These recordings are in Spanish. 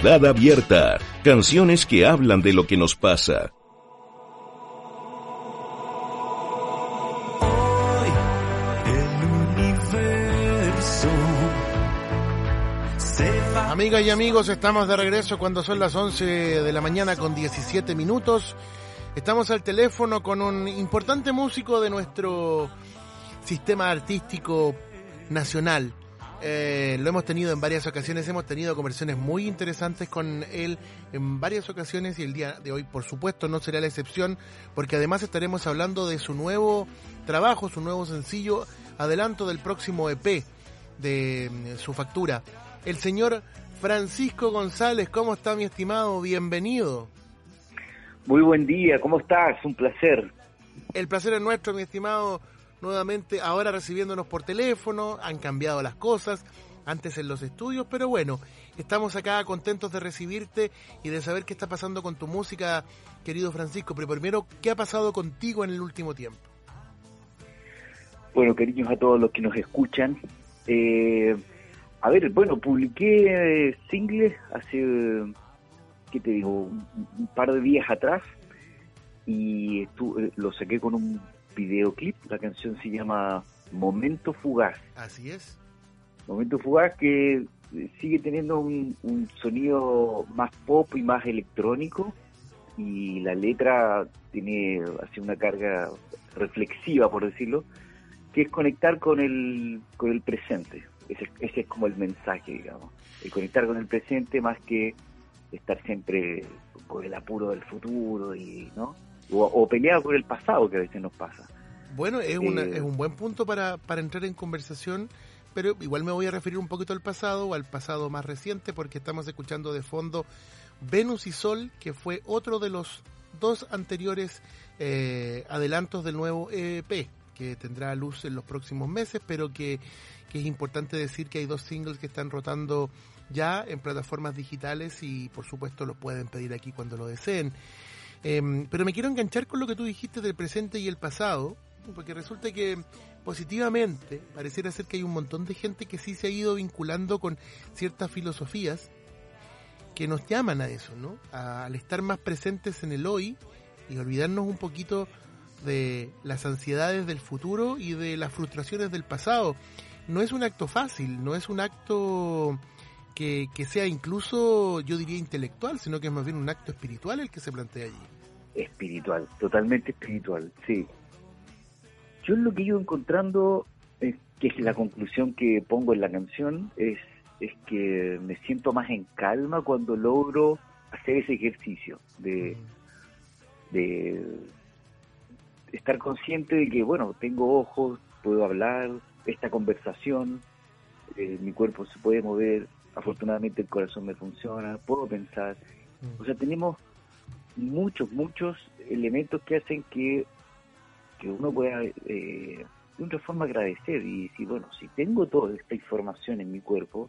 Ciudad Abierta. Canciones que hablan de lo que nos pasa. Amigas y amigos, estamos de regreso cuando son las 11 de la mañana con 17 minutos. Estamos al teléfono con un importante músico de nuestro sistema artístico nacional. Eh, lo hemos tenido en varias ocasiones, hemos tenido conversaciones muy interesantes con él en varias ocasiones y el día de hoy, por supuesto, no será la excepción, porque además estaremos hablando de su nuevo trabajo, su nuevo sencillo, adelanto del próximo EP de mm, su factura. El señor Francisco González, ¿cómo está mi estimado? Bienvenido. Muy buen día, ¿cómo estás? Un placer. El placer es nuestro, mi estimado nuevamente ahora recibiéndonos por teléfono, han cambiado las cosas, antes en los estudios, pero bueno, estamos acá contentos de recibirte y de saber qué está pasando con tu música, querido Francisco. Pero primero, ¿qué ha pasado contigo en el último tiempo? Bueno, cariños a todos los que nos escuchan. Eh, a ver, bueno, publiqué singles hace, ¿qué te digo? Un, par de días atrás y lo saqué con un videoclip. La canción se llama Momento Fugaz. Así es. Momento Fugaz que sigue teniendo un, sonido más pop y más electrónico y la letra tiene así una carga reflexiva, por decirlo, que es conectar con el, con el presente. Ese, ese es como el mensaje, digamos. El conectar con el presente más que estar siempre con el apuro del futuro y, ¿no? O, o pelear por el pasado que a veces nos pasa. Bueno, es, una, es un buen punto para, para entrar en conversación, pero igual me voy a referir un poquito al pasado o al pasado más reciente porque estamos escuchando de fondo Venus y Sol, que fue otro de los dos anteriores eh, adelantos del nuevo EP, que tendrá luz en los próximos meses, pero que, que es importante decir que hay dos singles que están rotando ya en plataformas digitales y por supuesto lo pueden pedir aquí cuando lo deseen. Em, pero me quiero enganchar con lo que tú dijiste del presente y el pasado, porque resulta que positivamente pareciera ser que hay un montón de gente que sí se ha ido vinculando con ciertas filosofías que nos llaman a eso, ¿no? al estar más presentes en el hoy y olvidarnos un poquito de las ansiedades del futuro y de las frustraciones del pasado. No es un acto fácil, no es un acto que, que sea incluso, yo diría, intelectual, sino que es más bien un acto espiritual el que se plantea allí. Espiritual, totalmente espiritual, sí. Yo lo que ido encontrando, es, que es la conclusión que pongo en la canción, es, es que me siento más en calma cuando logro hacer ese ejercicio de, de estar consciente de que, bueno, tengo ojos, puedo hablar, esta conversación, eh, mi cuerpo se puede mover, afortunadamente el corazón me funciona, puedo pensar. O sea, tenemos muchos, muchos elementos que hacen que, que uno pueda eh, de otra forma agradecer y decir, bueno, si tengo toda esta información en mi cuerpo,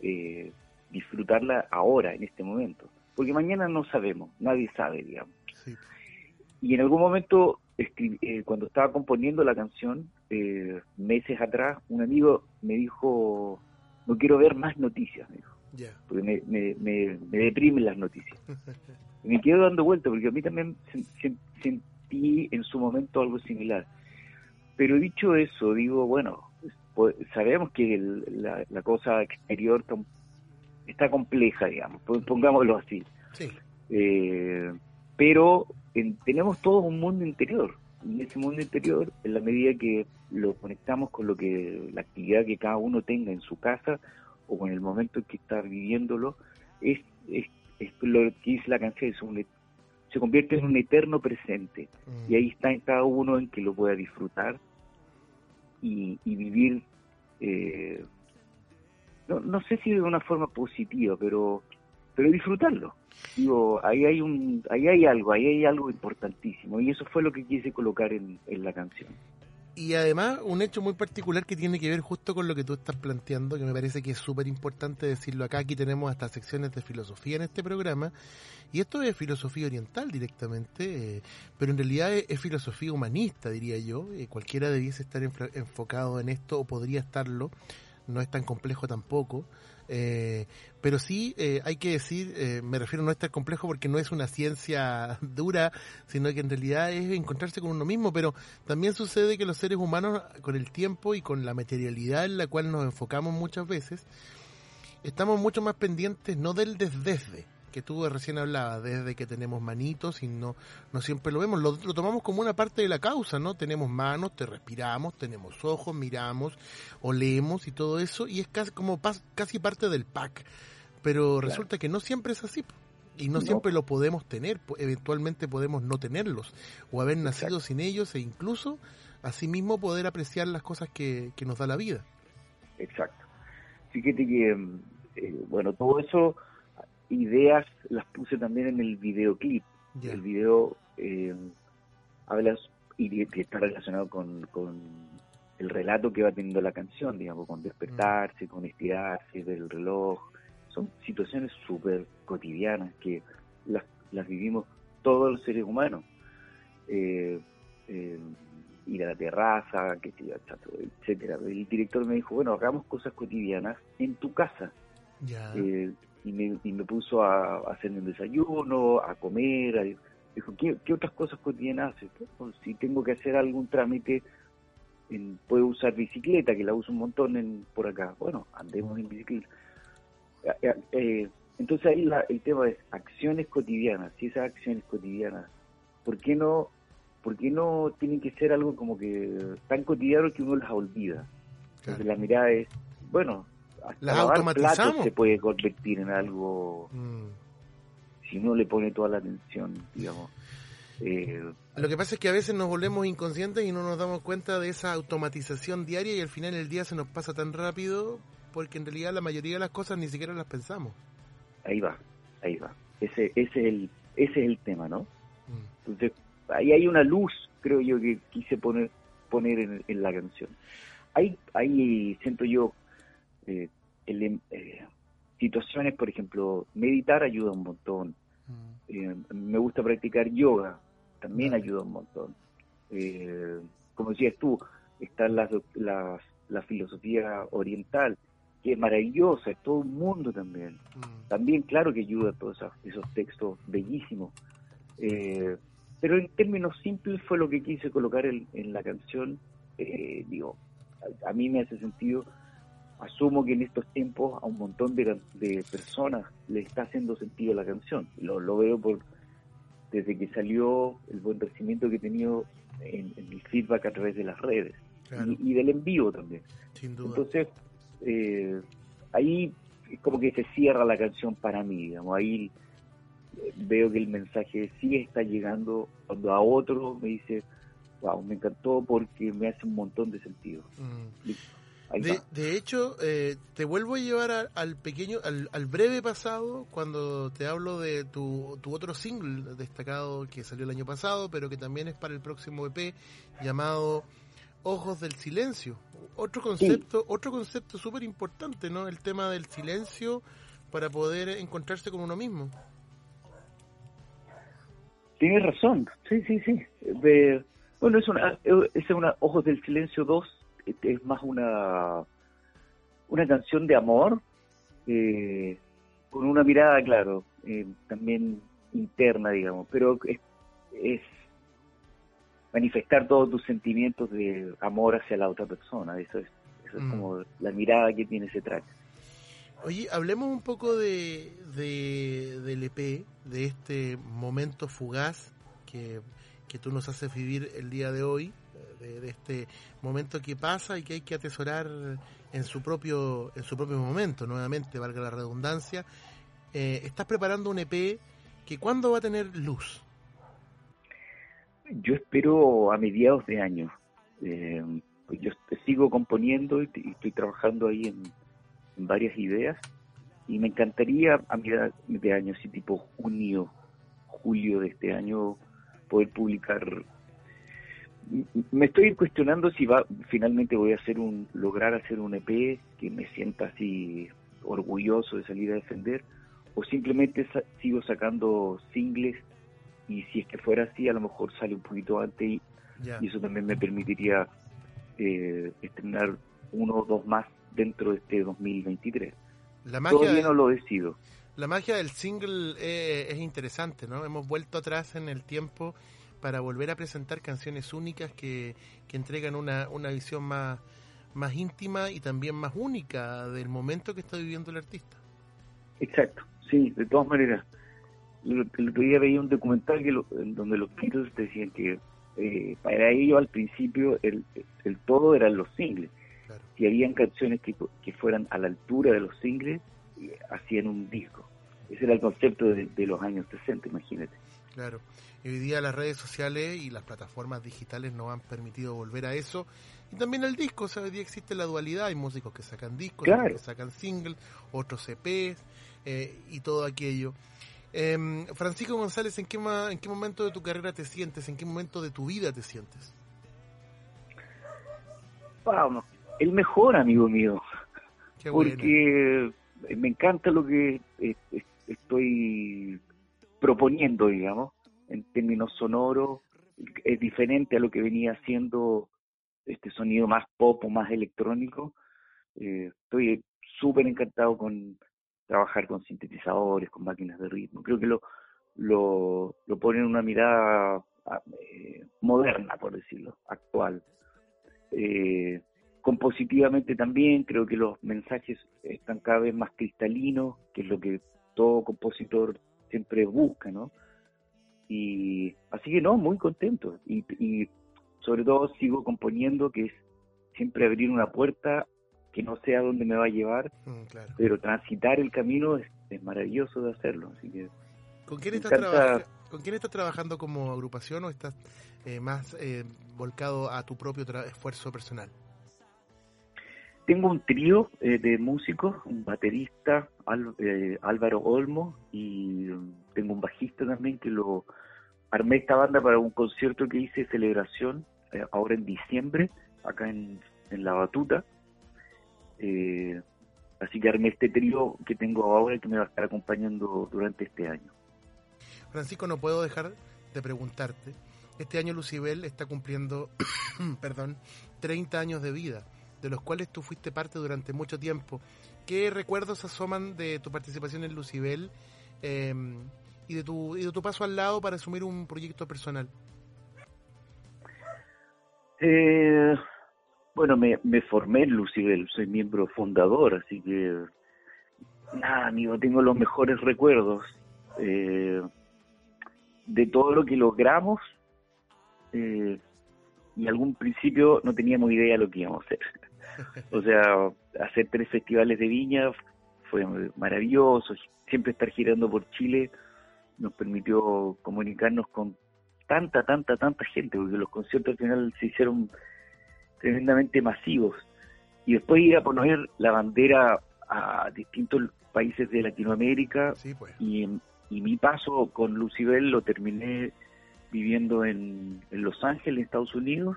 eh, disfrutarla ahora, en este momento. Porque mañana no sabemos, nadie sabe, digamos. Y en algún momento, eh, cuando estaba componiendo la canción, eh, meses atrás, un amigo me dijo, no quiero ver más noticias, me dijo. Porque me, me, me, deprimen las noticias. y me quedo dando vueltas, porque a mí también sentí en su momento algo similar. Pero dicho eso, digo, bueno, pues, sabemos que la, cosa exterior está compleja, digamos, pongámoslo así. Eh, pero tenemos todo un mundo interior. Y ese mundo interior, en la medida que lo conectamos con lo que la actividad que cada uno tenga en su casa o con el momento en que está viviéndolo, es, es, lo que dice la canción, se convierte en un eterno presente. Y ahí está en cada uno en que lo pueda disfrutar y, vivir, eh, no, no sé si de una forma positiva, pero pero disfrutarlo. Digo, ahí hay un, ahí hay algo, ahí hay algo importantísimo y eso fue lo que quise colocar en, la canción y además un hecho muy particular que tiene que ver justo con lo que tú estás planteando, que me parece que es súper importante decirlo acá. Aquí tenemos hasta secciones de filosofía en este programa, y esto es filosofía oriental directamente, eh, pero en realidad es, filosofía humanista, diría yo. Eh, cualquiera debiese estar enfocado en esto o podría estarlo, no es tan complejo tampoco. Eh, pero sí, eh, hay que decir, eh, me refiero no es tan complejo porque no es una ciencia dura, sino que en realidad es encontrarse con uno mismo, pero también sucede que los seres humanos, con el tiempo y con la materialidad en la cual nos enfocamos muchas veces, estamos mucho más pendientes no del desdesde, que tú recién hablabas, desde que tenemos manitos y no, no siempre lo vemos, lo, tomamos como una parte de la causa, ¿no? Tenemos manos, te respiramos, tenemos ojos, miramos, olemos y todo eso, y es casi como casi parte del pack. Pero resulta que no siempre es así. Y no, siempre lo podemos tener, eventualmente podemos no tenerlos, o haber nacido sin ellos, e incluso, asimismo, poder apreciar las cosas que, nos da la vida. Exacto. Fíjate que, eh, bueno, todo eso ideas las puse también en el videoclip. El video eh, habla y, está relacionado con, el relato que va teniendo la canción, digamos, con despertarse, mm. con estirarse del reloj. Son situaciones súper cotidianas que las, las vivimos todos los seres humanos. Eh, eh, ir a la terraza, que etcétera. El director me dijo, bueno, hagamos cosas cotidianas en tu casa. Ya. Eh, y me, y me puso a, hacer un desayuno, a comer, dijo, ¿qué, otras cosas cotidianas haces? Pues, si tengo que hacer algún trámite, en, puedo usar bicicleta, que la uso un montón en, por acá. Bueno, andemos en bicicleta. Eh, entonces ahí el tema es acciones cotidianas, si esas acciones cotidianas, ¿por qué no, por qué no tienen que ser algo como que tan cotidiano que uno las olvida? Entonces la mirada es, bueno, las automatizamos. se puede convertir en algo mm. si uno le pone toda la atención, digamos. Eh, Lo que pasa es que a veces nos volvemos inconscientes y no nos damos cuenta de esa automatización diaria y al final del día se nos pasa tan rápido porque en realidad la mayoría de las cosas ni siquiera las pensamos. Ahí va, ahí va. Ese, ese, es, el, ese es el tema, ¿no? Mm. Entonces, ahí hay una luz, creo yo, que quise poner, poner en, en la canción. Ahí, ahí siento yo, eh, el, eh, situaciones, por ejemplo, meditar ayuda un montón. Mm. Eh, me gusta practicar yoga, también ayuda un montón. Como decías tú, está la, la, filosofía oriental, que es maravillosa, es todo un mundo también. Mm. También, claro que ayuda a todos esos, textos bellísimos. pero en términos simples fue lo que quise colocar en, en la canción. digo, a, mí me hace sentido asumo que en estos tiempos a un montón de, personas le está haciendo sentido la canción. Lo, lo veo por desde que salió el buen recibimiento que he tenido en, mi feedback a través de las redes y, del envío también. Entonces, eh, ahí es como que se cierra la canción para mí, digamos, ahí eh, veo que el mensaje sí está llegando cuando a otro me dice, wow, me encantó porque me hace un montón de sentido. Mm. De, hecho, eh, te vuelvo a llevar al pequeño, al, breve pasado, cuando te hablo de tu, tu otro single destacado que salió el año pasado, pero que también es para el próximo EP, llamado Ojos del Silencio. Otro concepto, otro concepto súper importante, ¿no? El tema del silencio para poder encontrarse con uno mismo. Tienes razón, sí, sí, sí. bueno, es una, es una Ojos del Silencio 2 es más una, una canción de amor, eh, con una mirada, claro, eh, también interna, digamos, pero es, es manifestar todos tus sentimientos de amor hacia la otra persona, eso es, eso es mm. como la mirada que tiene ese track. Oye, hablemos un poco de, de, del EP, de este momento fugaz que, que tú nos haces vivir el día de hoy, de, este momento que pasa y que hay que atesorar en su propio en su propio momento nuevamente valga la redundancia. Eh, estás preparando un EP que cuándo va a tener luz yo espero a mediados de año. Eh, pues yo sigo componiendo y, estoy trabajando ahí en, varias ideas. Y me encantaría a mediados de año así tipo junio julio de este año poder publicar me estoy cuestionando si va finalmente voy a hacer un lograr hacer un EP que me sienta así orgulloso de salir a defender o simplemente sigo sacando singles y si es que fuera así a lo mejor sale un poquito antes y, eso también me permitiría eh, estrenar uno o dos más dentro de este 2023 La magia Todavía no lo decido. La magia del single eh, es interesante, ¿no? Hemos vuelto atrás en el tiempo para volver a presentar canciones únicas que, que entregan una, una visión más, más íntima y también más única del momento que está viviendo el artista. Exacto, sí, de todas maneras. El otro día veía un documental que donde los Beatles decían que eh, para ellos al principio el, el todo eran los singles. Si habían canciones que, que fueran a la altura de los singles, hacían un disco. Ese era el concepto de, de los años 60, imagínate. Claro. Y hoy día las redes sociales y las plataformas digitales nos han permitido volver a eso. Y también el disco, o sea, hoy día existe la dualidad. Hay músicos que sacan discos, que sacan singles, otros EPs eh, y todo aquello. Eh, Francisco González, ¿en qué, ¿en qué momento de tu carrera te sientes? ¿En qué momento de tu vida te sientes? Wow, el mejor amigo mío. porque me encanta lo que estoy proponiendo, digamos, en términos sonoros. Es diferente a lo que venía haciendo este sonido más pop o más electrónico. Eh, estoy súper encantado con trabajar con sintetizadores, con máquinas de ritmo. Creo que lo, lo, lo pone en una mirada ah, eh, moderna, por decirlo, actual. Eh, compositivamente también creo que los mensajes están cada vez más cristalinos, que es lo que todo compositor siempre busca, ¿no? Y así que no, muy contento. Y, y sobre todo sigo componiendo, que es siempre abrir una puerta que no sé a dónde me va a llevar, mm, pero transitar el camino es, maravilloso de hacerlo. Así que ¿Con quién, estás ¿Con quién estás trabajando como agrupación o estás eh, más eh, volcado a tu propio esfuerzo personal? Tengo un trío eh, de músicos, un baterista, Álvaro Olmo, y um, tengo un bajista también que lo armé esta banda para un concierto que hice celebración ahora en diciembre, acá en La Batuta eh, así que armé este trío que tengo ahora y que me va a estar acompañando durante este año. Francisco, no puedo dejar de preguntarte. Este año Lucibel está cumpliendo, perdón, 30 años de vida, de los cuales tú fuiste parte durante mucho tiempo. ¿Qué recuerdos asoman de tu participación en Lucibel em, y, de tu, y de tu paso al lado para asumir un proyecto personal? Eh, bueno, me, formé en Lucibel, soy miembro fundador, así que nada, amigo, tengo los mejores recuerdos eh, de todo lo que logramos eh, y algún principio no teníamos idea de lo que íbamos a hacer. O sea, hacer tres festivales de viña fue maravilloso, siempre estar girando por Chile nos permitió comunicarnos con tanta, tanta, tanta gente, porque los conciertos al final se hicieron tremendamente masivos. Y después ir a poner la bandera a distintos países de Latinoamérica. pues. y, y, mi paso con Lucibel lo terminé viviendo en, en Los Ángeles, Estados Unidos.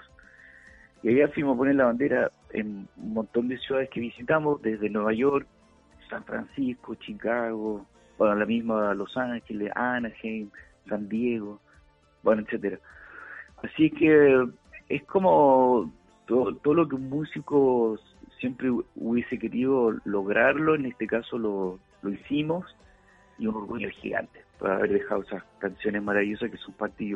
Y allá fuimos a poner la bandera en un montón de ciudades que visitamos, desde Nueva York, San Francisco, Chicago, bueno, la misma Los Ángeles, Anaheim, San Diego, bueno, etcétera. Así que es como todo, lo que un músico siempre hubiese querido lograrlo, en este caso lo, lo hicimos y un orgullo gigante por haber dejado esas canciones maravillosas que son parte,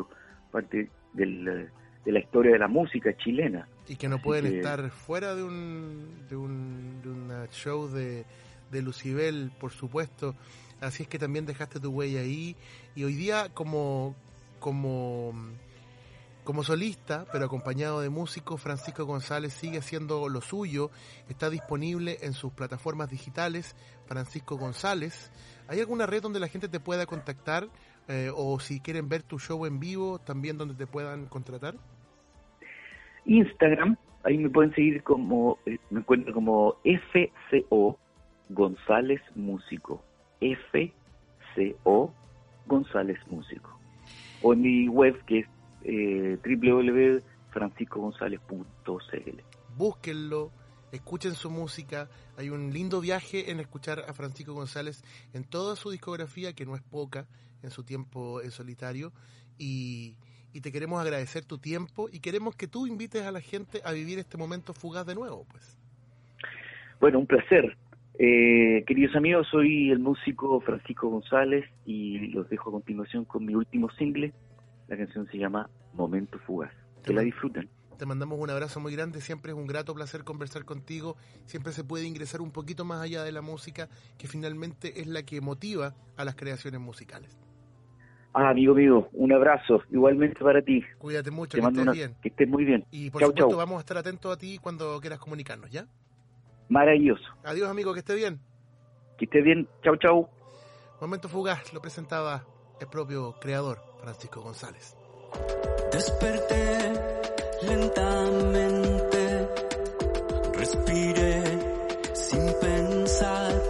parte del, de la historia de la música chilena. Y que no pueden estar fuera de un, de un de show de, de Lucibel, por supuesto. Así es que también dejaste tu huella ahí. Y hoy día como, como como solista, pero acompañado de músicos, Francisco González sigue haciendo lo suyo. Está disponible en sus plataformas digitales, Francisco González. ¿Hay alguna red donde la gente te pueda contactar? Eh, o si quieren ver tu show en vivo, también donde te puedan contratar? Instagram, ahí me pueden seguir como, eh, me encuentro como FCO González Músico. FCO González Músico. O en mi web que es eh. Búsquenlo, escuchen su música. Hay un lindo viaje en escuchar a Francisco González en toda su discografía, que no es poca en su tiempo en solitario. Y, y te queremos agradecer tu tiempo y queremos que tú invites a la gente a vivir este momento fugaz de nuevo, pues. Bueno, un placer. Eh, queridos amigos, soy el músico Francisco González y los dejo a continuación con mi último single. La canción se llama Momento Fugaz. Que la disfruten. Te mandamos un abrazo muy grande, siempre es un grato placer conversar contigo, siempre se puede ingresar un poquito más allá de la música, que finalmente es la que motiva a las creaciones musicales. Ah, amigo mío, un abrazo, igualmente para ti. Cuídate mucho, que estés bien. Que estés muy bien. Y por supuesto vamos a estar atentos a ti cuando quieras comunicarnos, ¿ya? Maravilloso. Adiós, amigo, que esté bien. Que esté bien. Chau, chau. Momento fugaz, lo presentaba el propio creador, Francisco González. Desperté lentamente, respiré sin pensar